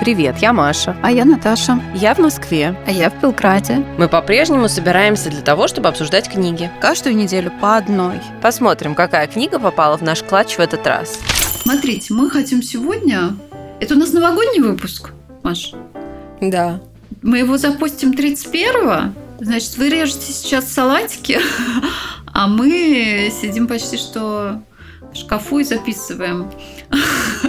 Привет, я Маша. А я Наташа. Я в Москве. А я в Белграде. Мы по-прежнему собираемся для того, чтобы обсуждать книги. Каждую неделю по одной. Посмотрим, какая книга попала в наш клатч в этот раз. Смотрите, мы хотим сегодня... Это у нас новогодний выпуск, Маш? Да. Мы его запустим 31-го. Значит, вы режете сейчас салатики, а мы сидим почти что в шкафу и записываем.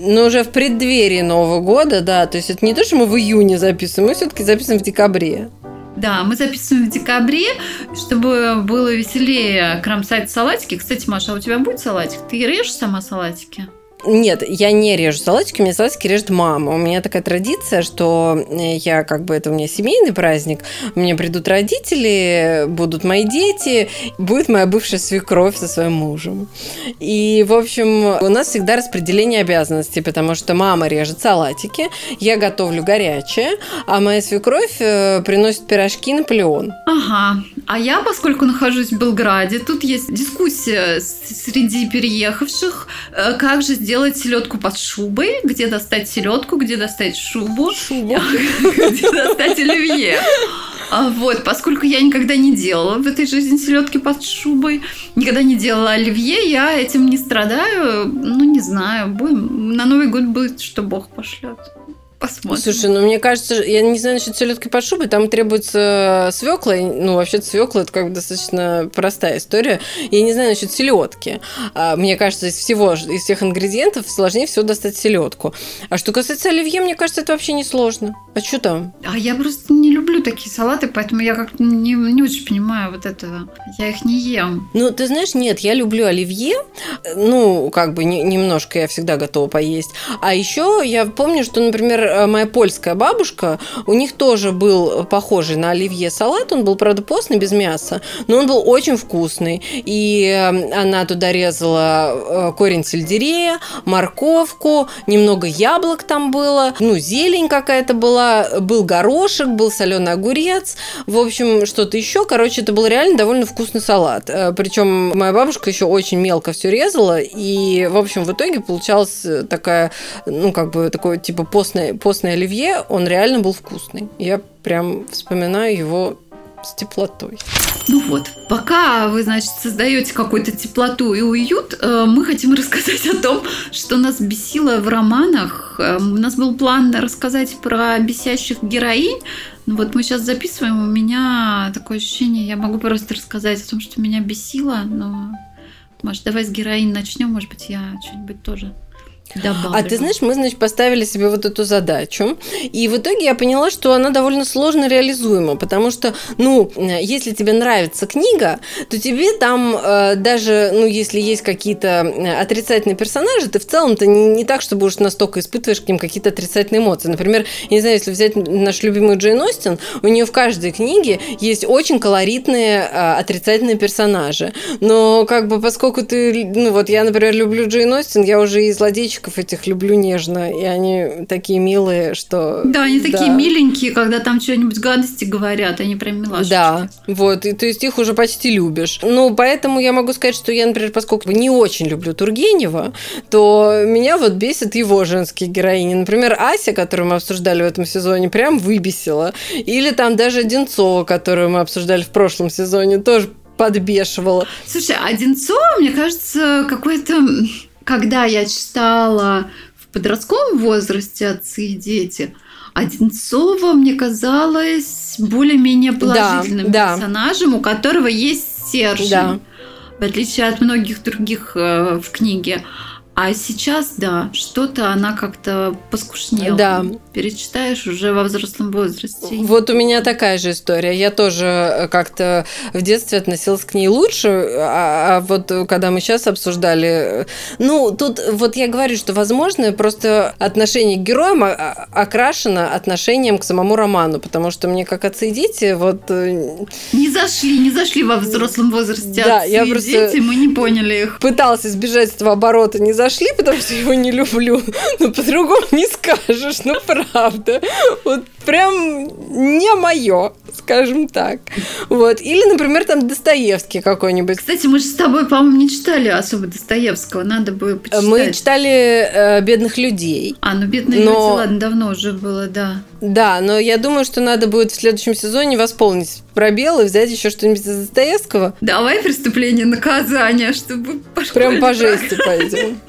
Ну, уже в преддверии Нового года, да. То есть это не то, что мы в июне записываем, мы все-таки записываем в декабре. Да, мы записываем в декабре, чтобы было веселее кромсать салатики. Кстати, Маша, а у тебя будет салатик? Ты режешь сама салатики? Нет, я не режу салатики, у меня салатики режет мама. У меня такая традиция, что э, я как бы это у меня семейный праздник. У меня придут родители, будут мои дети, будет моя бывшая свекровь со своим мужем. И, в общем, у нас всегда распределение обязанностей, потому что мама режет салатики, я готовлю горячее, а моя свекровь э, приносит пирожки Наполеон. Ага. А я, поскольку нахожусь в Белграде, тут есть дискуссия среди переехавших, э, как же сделать селедку под шубой, где достать селедку, где достать шубу, Шубу. где достать оливье. А Вот, поскольку я никогда не делала в этой жизни селедки под шубой, никогда не делала оливье, я этим не страдаю. Ну, не знаю, будем. На Новый год будет, что Бог пошлет. Посмотрим. Слушай, ну мне кажется, я не знаю насчет селедки под шубой, там требуется свекла. и, Ну, вообще-то свекла это как бы достаточно простая история. Я не знаю насчет селедки. А, Мне кажется, из всего, из всех ингредиентов сложнее всего достать селедку. А что касается оливье, мне кажется, это вообще не сложно. А что там? А я просто не люблю такие салаты, поэтому я как-то не, не очень понимаю вот этого. Я их не ем. Ну, ты знаешь, нет, я люблю оливье. Ну, как бы не- немножко я всегда готова поесть. А еще я помню, что, например, э, моя польская бабушка, у них тоже был похожий на оливье салат. Он был, правда, постный, без мяса, но он был очень вкусный. И э, она туда резала э, корень сельдерея, морковку, немного яблок там было, ну, зелень какая-то была, был горошек, был соленый огурец, в общем, что-то еще. Короче, это был реально довольно вкусный салат. Причем моя бабушка еще очень мелко все резала, и, в общем, в итоге получалась такая, ну, как бы, такой, типа, постное, постное оливье, он реально был вкусный. Я прям вспоминаю его с теплотой. Ну вот, пока вы, значит, создаете какую-то теплоту и уют, э, мы хотим рассказать о том, что нас бесило в романах. Э, У нас был план рассказать про бесящих героинь. Ну вот мы сейчас записываем, у меня такое ощущение, я могу просто рассказать о том, что меня бесило, но, может, давай с героинь начнем, может быть, я что-нибудь тоже добавлю. А ты знаешь, мы, значит, поставили себе вот эту задачу, и в итоге я поняла, что она довольно сложно реализуема, потому что, ну, э, если тебе нравится книга, то тебе там э, даже, ну, если есть какие-то э, отрицательные персонажи, ты в целом-то не, не так, чтобы уж настолько испытываешь к ним какие-то отрицательные эмоции. Например, я не знаю, если взять нашу любимую Джейн Остин, у нее в каждой книге есть очень колоритные э, отрицательные персонажи. Но как бы поскольку ты, ну вот я, например, люблю Джейн Остин, я уже и злодейчиков этих люблю нежно, и они такие милые, что... Да, они такие миленькие, когда там что-нибудь гадости говорят, они прям милашечки. Да, вот, и то есть их уже почти любишь. Ну, поэтому я могу сказать, что я, например, поскольку не очень люблю Тургенева, то меня вот бесит его женские героини. Например, Ася, которую мы обсуждали в этом сезоне, прям выбесила. Или там даже Одинцова, которую мы обсуждали в прошлом сезоне, тоже подбешивала. Слушай, Одинцова, мне кажется, какой-то... Когда я читала в подростковом возрасте «Отцы и дети», Одинцова мне казалась более-менее положительным да. персонажем, у которого есть стержень. Да. В отличие от многих других э, в книге. А сейчас, да, что-то она как-то поскушнела. Да. Перечитаешь уже во взрослом возрасте. Вот у меня такая же история. Я тоже э, как-то в детстве относилась к ней лучше, а, а вот когда мы сейчас обсуждали... э, Ну, тут вот я говорю, что, возможно, просто отношение к героям а- а- окрашено отношением к самому роману, потому что мне, как отцы и дети, вот... э, Не зашли, не зашли во взрослом возрасте Да, отцы я и просто- дети, мы не поняли их. Пыталась избежать этого оборота, не зашли, потому что его не люблю. Но по-другому не скажешь, ну правда. Вот прям не мое, скажем так. Вот. Или, например, там Достоевский какой-нибудь. Кстати, мы же с тобой, по-моему, не читали особо Достоевского. Надо бы почитать. Мы читали э, «Бедных людей». А, ну «Бедные но... люди», ладно, давно уже было, да. Да, но я думаю, что надо будет в следующем сезоне восполнить пробел и взять еще что-нибудь из Достоевского. Давай преступление наказания, чтобы Прям по жести пойдем.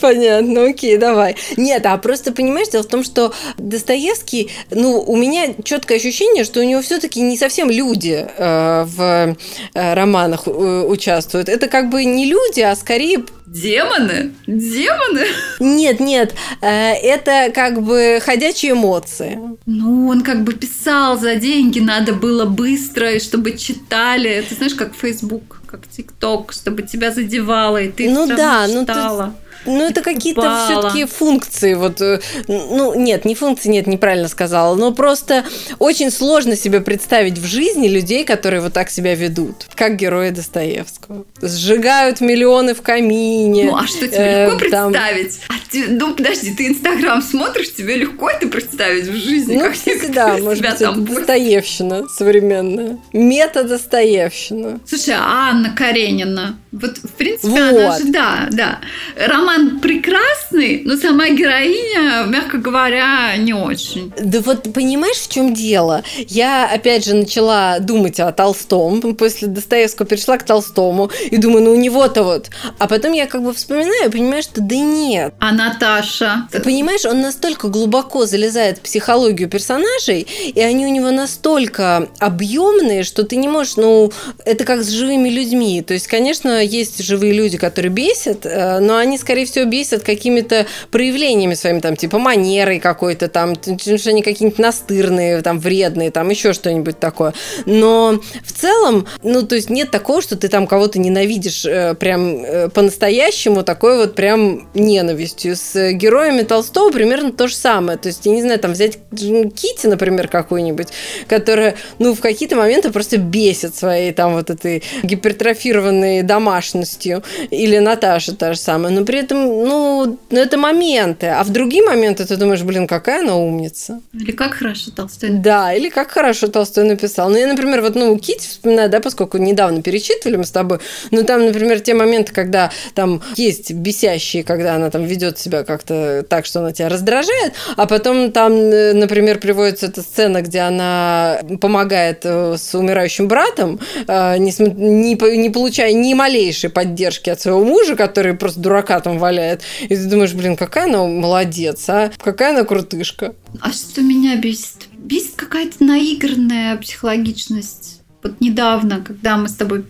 Понятно, окей, давай. Нет, а просто понимаешь, дело в том, что Достоевский, ну, у меня четкое ощущение, что у него все-таки не совсем люди э, в э, романах э, участвуют. Это как бы не люди, а скорее Демоны? Демоны? Нет, нет, э, это как бы ходячие эмоции. Ну, он как бы писал за деньги, надо было быстро, и чтобы читали. Ты знаешь, как Facebook, как ТикТок, чтобы тебя задевало, и ты ну да, читала. Ну, ты ну, это какие-то все-таки функции. Вот, э, ну, нет, не функции, нет, неправильно сказала. Но просто очень сложно себе представить в жизни людей, которые вот так себя ведут, как герои Достоевского. Сжигают миллионы в камине. Ну, а что тебе э, легко представить? А ты, ну, подожди, ты Инстаграм смотришь, тебе легко это представить в жизни? Ну, как кстати, да, может быть, это Достоевщина современная. Мета-Достоевщина. Слушай, а Анна Каренина? Вот, в принципе, вот. она же, да, да. Роман прекрасный, но сама героиня, мягко говоря, не очень. Да вот понимаешь, в чем дело? Я, опять же, начала думать о Толстом, после Достоевского перешла к Толстому, и думаю, ну у него-то вот. А потом я как бы вспоминаю и понимаю, что да нет. А Наташа? Ты понимаешь, он настолько глубоко залезает в психологию персонажей, и они у него настолько объемные, что ты не можешь, ну, это как с живыми людьми. То есть, конечно, есть живые люди, которые бесят, э, но они, скорее всего, бесят какими-то проявлениями своими, там, типа манерой какой-то, там, что они какие-нибудь настырные, там, вредные, там, еще что-нибудь такое. Но в целом, ну, то есть нет такого, что ты там кого-то ненавидишь э, прям э, по-настоящему, такой вот прям ненавистью. С героями Толстого примерно то же самое. То есть, я не знаю, там, взять Кити, например, какую-нибудь, которая, ну, в какие-то моменты просто бесит своей там вот этой гипертрофированной дома домашностью, или Наташа та же самая, но при этом, ну, ну, это моменты, а в другие моменты ты думаешь, блин, какая она умница. Или как хорошо Толстой Да, или как хорошо Толстой написал. Ну, я, например, вот, ну, Кити вспоминаю, да, поскольку недавно перечитывали мы с тобой, ну, там, например, те моменты, когда там есть бесящие, когда она там ведет себя как-то так, что она тебя раздражает, а потом там, э, например, приводится эта сцена, где она помогает э, с умирающим братом, э, не, не, не получая ни малейшей поддержки от своего мужа, который просто дурака там валяет. И ты думаешь, блин, какая она молодец, а? Какая она крутышка. А что меня бесит? Бесит какая-то наигранная психологичность. Вот недавно, когда мы с тобой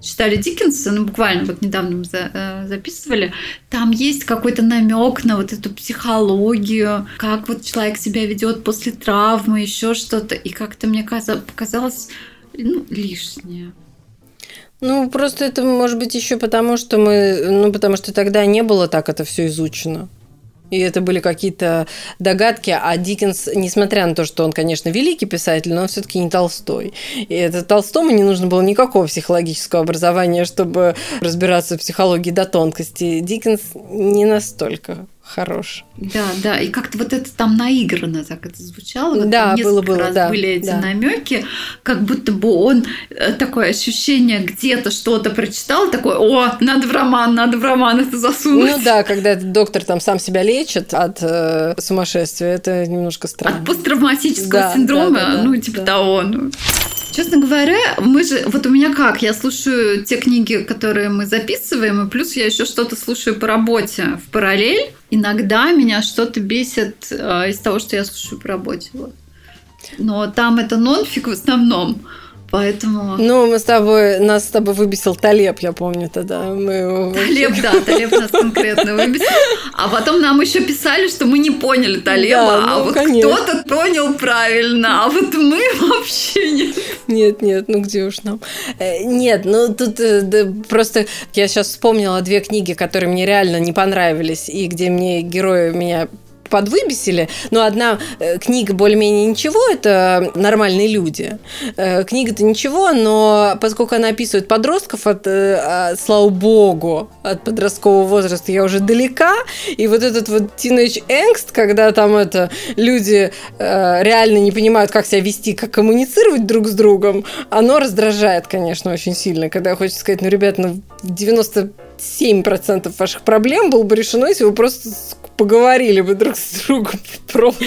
читали Диккенса, ну буквально вот недавно мы за, э, записывали, там есть какой-то намек на вот эту психологию, как вот человек себя ведет после травмы, еще что-то, и как-то мне показалось ну, лишнее. Ну, просто это может быть еще потому, что мы, ну, потому что тогда не было так это все изучено. И это были какие-то догадки, а Диккенс, несмотря на то, что он, конечно, великий писатель, но он все-таки не Толстой. И это Толстому не нужно было никакого психологического образования, чтобы разбираться в психологии до тонкости. Диккенс не настолько хорош. Да, да, и как-то вот это там наигранно так это звучало. Вот да, было, было, раз да. были эти да. намеки, как будто бы он э, такое ощущение где-то что-то прочитал, такой, о, надо в роман, надо в роман это засунуть. Ну да, когда этот доктор там сам себя лечит от э, сумасшествия, это немножко странно. От посттравматического да, синдрома, да, да, да, ну типа да. того. Ну. Честно говоря, мы же, вот у меня как, я слушаю те книги, которые мы записываем, и плюс я еще что-то слушаю по работе в параллель. Иногда меня что-то бесит э, из того, что я слушаю по работе. Вот. Но там это нонфик в основном. Поэтому... Ну, мы с тобой, нас с тобой выбесил Талеб, я помню тогда. Мы... Талеб, да, Талеб нас конкретно выбесил. А потом нам еще писали, что мы не поняли Талеба, да, а ну, а вот кто-то понял правильно, а вот мы вообще нет. Нет, нет, ну где уж нам. Э, нет, ну тут э, да, просто я сейчас вспомнила две книги, которые мне реально не понравились, и где мне герои меня подвыбесили, но одна э, книга более-менее ничего, это «Нормальные люди». Э, книга-то ничего, но поскольку она описывает подростков, от, э, слава богу, от подросткового возраста я уже далека, и вот этот вот teenage angst, когда там это люди реально не понимают, как себя вести, как коммуницировать друг с другом, оно раздражает, конечно, очень сильно, когда хочется сказать, ну, ребят, ну, 97% ваших проблем было бы решено, если вы просто поговорили бы друг с другом просто.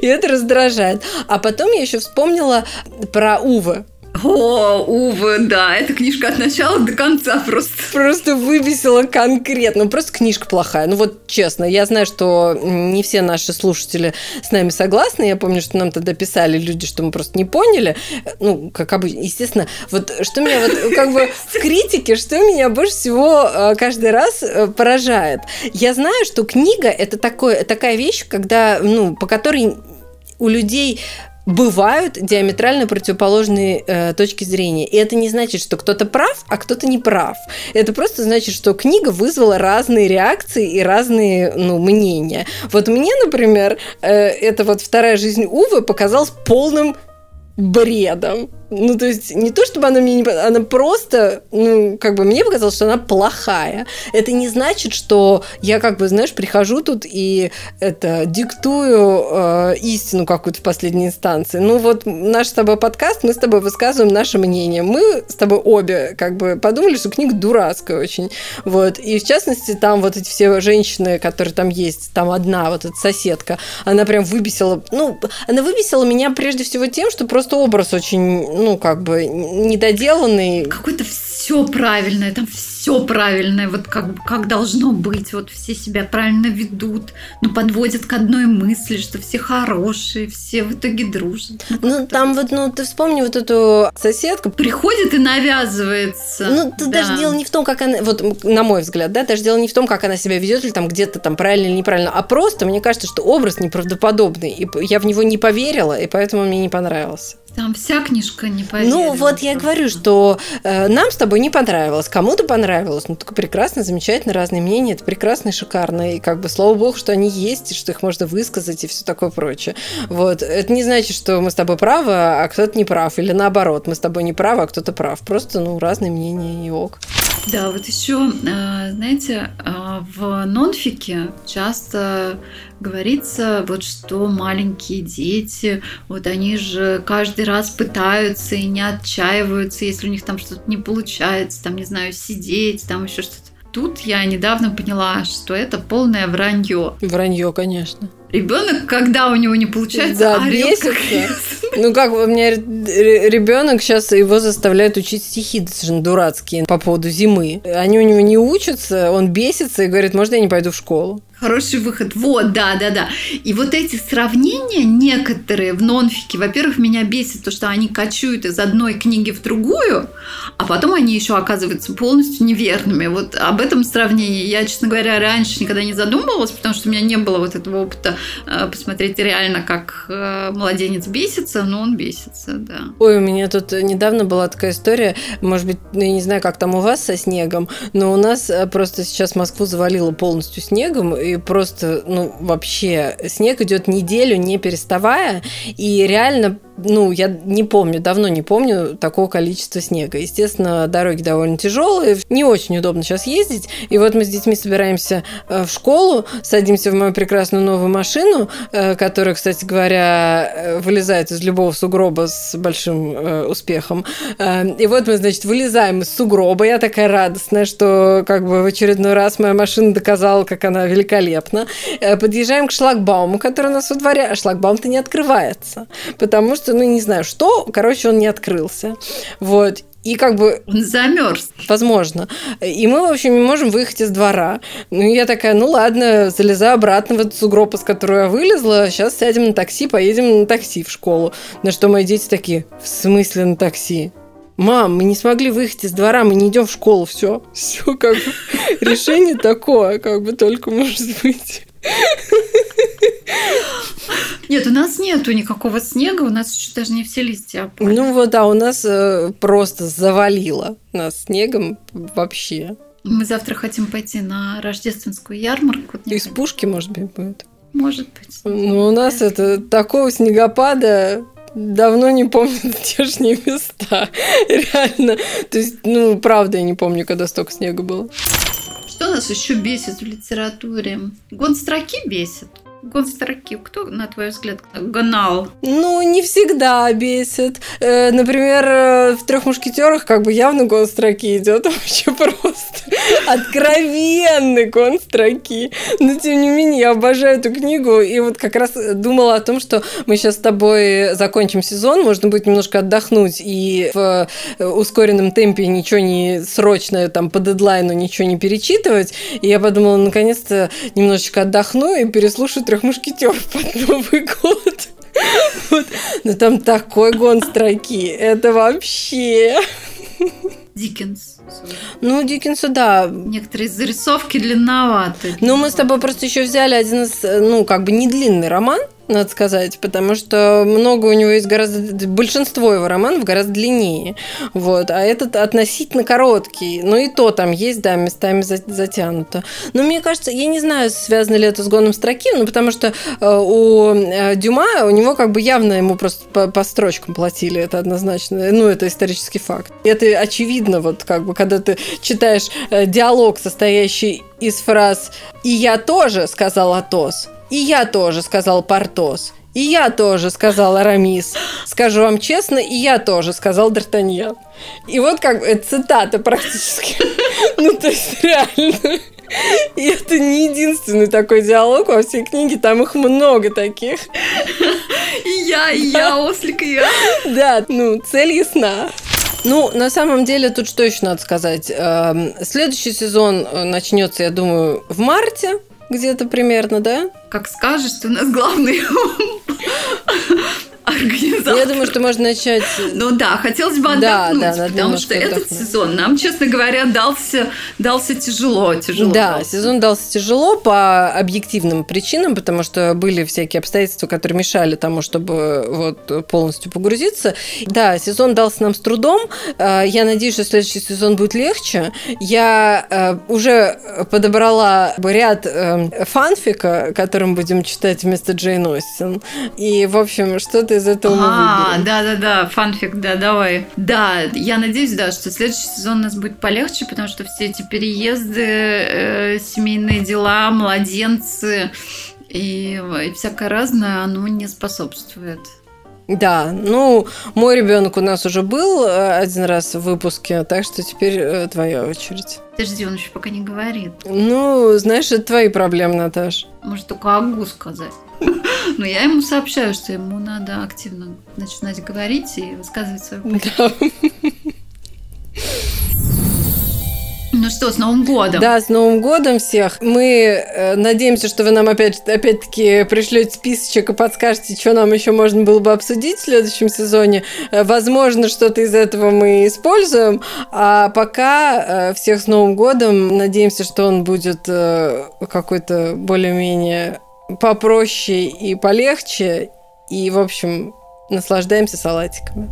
И это раздражает. А потом я еще вспомнила про Увы. О, Увы, да, эта книжка от начала до конца просто. Просто выбесила конкретно. Ну, просто книжка плохая. Ну, вот честно, я знаю, что не все наши слушатели с нами согласны. Я помню, что нам тогда писали люди, что мы просто не поняли. Ну, как обычно, естественно. Вот что меня вот как бы в критике, что меня больше всего э, каждый раз э, поражает. Я знаю, что книга – это такое, такая вещь, когда, ну, по которой у людей бывают диаметрально противоположные э, точки зрения. И это не значит, что кто-то прав, а кто-то не прав. Это просто значит, что книга вызвала разные реакции и разные ну, мнения. Вот мне, например, э, эта вот вторая жизнь Увы показалась полным бредом. Ну, то есть, не то, чтобы она мне не... Она просто, ну, как бы мне показалось, что она плохая. Это не значит, что я, как бы, знаешь, прихожу тут и это диктую э, истину какую-то в последней инстанции. Ну, вот наш с тобой подкаст, мы с тобой высказываем наше мнение. Мы с тобой обе, как бы, подумали, что книга дурацкая очень. Вот. И, в частности, там вот эти все женщины, которые там есть, там одна, вот эта соседка, она прям выбесила... Ну, она выбесила меня прежде всего тем, что просто образ очень ну, как бы недоделанный. Какой-то все правильное, там все правильное, вот как, как должно быть, вот все себя правильно ведут, но подводят к одной мысли, что все хорошие, все в итоге дружат. Ну, ну там вот, ну, ты вспомни вот эту соседку. Приходит и навязывается. Ну, да. даже дело не в том, как она, вот, на мой взгляд, да, даже дело не в том, как она себя ведет, или там где-то там правильно или неправильно, а просто, мне кажется, что образ неправдоподобный, и я в него не поверила, и поэтому мне не понравился. Там вся книжка не поверила. Ну, вот я говорю, что э, нам с тобой не понравилось, кому-то понравилось. Ну, только прекрасно, замечательно, разные мнения. Это прекрасно и шикарно. И как бы, слава богу, что они есть, и что их можно высказать, и все такое прочее. Вот. Это не значит, что мы с тобой правы, а кто-то не прав. Или наоборот, мы с тобой не правы, а кто-то прав. Просто, ну, разные мнения и ок. Да, вот еще, э, знаете, э, в нонфике часто говорится, вот что маленькие дети, вот они же каждый раз пытаются и не отчаиваются, если у них там что-то не получается, там, не знаю, сидеть, там еще что-то. Тут я недавно поняла, что это полное вранье. Вранье, конечно. Ребенок, когда у него не получается, да, орёт, бесится. Как ну как, у меня ребенок сейчас его заставляют учить стихи совершенно дурацкие по поводу зимы. Они у него не учатся, он бесится и говорит, можно я не пойду в школу? Хороший выход. Вот, да, да, да. И вот эти сравнения некоторые в нонфике, во-первых, меня бесит то, что они кочуют из одной книги в другую, а потом они еще оказываются полностью неверными. Вот об этом сравнении я, честно говоря, раньше никогда не задумывалась, потому что у меня не было вот этого опыта э, посмотреть реально, как э, младенец бесится, но он бесится, да. Ой, у меня тут недавно была такая история, может быть, ну, я не знаю, как там у вас со снегом, но у нас э, просто сейчас Москву завалило полностью снегом, и просто, ну, вообще, снег идет неделю, не переставая, и реально ну, я не помню, давно не помню такого количества снега. Естественно, дороги довольно тяжелые, не очень удобно сейчас ездить. И вот мы с детьми собираемся э, в школу, садимся в мою прекрасную новую машину, э, которая, кстати говоря, э, вылезает из любого сугроба с большим успехом. И вот мы, значит, вылезаем из сугроба. Я такая радостная, что как бы в очередной раз моя машина доказала, как она великолепна. Подъезжаем к шлагбауму, который у нас во дворе, а шлагбаум-то не открывается, потому что что, ну, не знаю, что, короче, он не открылся. Вот. И как бы... Он замерз. Возможно. И мы, в общем, не можем выехать из двора. Ну, я такая, ну ладно, залезаю обратно в эту сугроб, из которой я вылезла. Сейчас сядем на такси, поедем на такси в школу. На что мои дети такие, в смысле на такси? Мам, мы не смогли выехать из двора, мы не идем в школу, все, все как бы решение такое, как бы только может быть. Нет, у нас нету никакого снега, у нас еще даже не все листья опали. Ну вот, да, у нас э, просто завалило нас снегом вообще. Мы завтра хотим пойти на рождественскую ярмарку. Из пушки, может быть, будет? Может быть. Ну, у нас это такого снегопада давно не помню здешние места. Реально. То есть, ну, правда, я не помню, когда столько снега было. Что нас еще бесит в литературе? Гон строки бесит. Гон строки. Кто, на твой взгляд, гонал? Ну, не всегда бесит. Э, например, э, в трех мушкетерах как бы явно гон строки идет вообще просто откровенный гон строки. Но тем не менее, я обожаю эту книгу. И вот как раз думала о том, что мы сейчас с тобой закончим сезон, можно будет немножко отдохнуть и в э, ускоренном темпе ничего не срочно там по дедлайну ничего не перечитывать. И я подумала, наконец-то немножечко отдохну и переслушаю трех мушкетеров под Новый год. Вот. Но там такой гон строки. Это вообще... Диккенс. Ну, Диккенса, да. Некоторые зарисовки длинноваты. Ну, мы с тобой просто еще взяли один из, ну, как бы не длинный роман, надо сказать, потому что много у него есть гораздо... Большинство его романов гораздо длиннее. Вот. А этот относительно короткий. Но и то там есть, да, местами затянуто. Но мне кажется, я не знаю, связано ли это с гоном строки, но потому что э, у э, Дюма, у него как бы явно ему просто по, по строчкам платили, это однозначно. Ну, это исторический факт. Это очевидно, вот как бы, когда ты читаешь э, диалог, состоящий из фраз «И я тоже», сказал Атос, и я тоже, сказал Портос. И я тоже, сказал Арамис. Скажу вам честно, и я тоже, сказал Д'Артаньян. И вот как бы цитата практически. Ну, то есть реально. И это не единственный такой диалог во всей книге, там их много таких. И я, и я, ослик, и я. Да, ну, цель ясна. Ну, на самом деле, тут что еще надо сказать? Эм, следующий сезон э, начнется, я думаю, в марте где-то примерно, да? Как скажешь, ты у нас главный организатор. Я думаю, что можно начать... Ну да, хотелось бы отдохнуть, да, да, потому что отдохнуть. этот сезон нам, честно говоря, дался, дался тяжело, тяжело. Да, дался. сезон дался тяжело по объективным причинам, потому что были всякие обстоятельства, которые мешали тому, чтобы вот полностью погрузиться. Да, сезон дался нам с трудом. А, я надеюсь, что следующий сезон будет легче. Я а, уже подобрала ряд фанфика, которым будем читать вместо Джейн Остин. И, в общем, что-то из этого мы выберем. да-да-да, фанфик, да, давай. Да, я надеюсь, да, что следующий сезон у нас будет полегче, потому что все эти переезды, э, семейные дела, младенцы и, и всякое разное, оно не способствует. Да, ну, мой ребенок у нас уже был э, один раз в выпуске, так что теперь э, твоя очередь. Подожди, он еще пока не говорит. Ну, знаешь, это твои проблемы, Наташ. Может, только Агу сказать. Но я ему сообщаю, что ему надо активно начинать говорить и высказывать свою позицию. Ну что, с Новым годом! Да, с Новым годом всех! Мы э, надеемся, что вы нам опять, опять-таки пришлете списочек и подскажете, что нам еще можно было бы обсудить в следующем сезоне. Э, возможно, что-то из этого мы используем. А пока э, всех с Новым годом. Надеемся, что он будет э, какой-то более-менее попроще и полегче. И, в общем, наслаждаемся салатиками.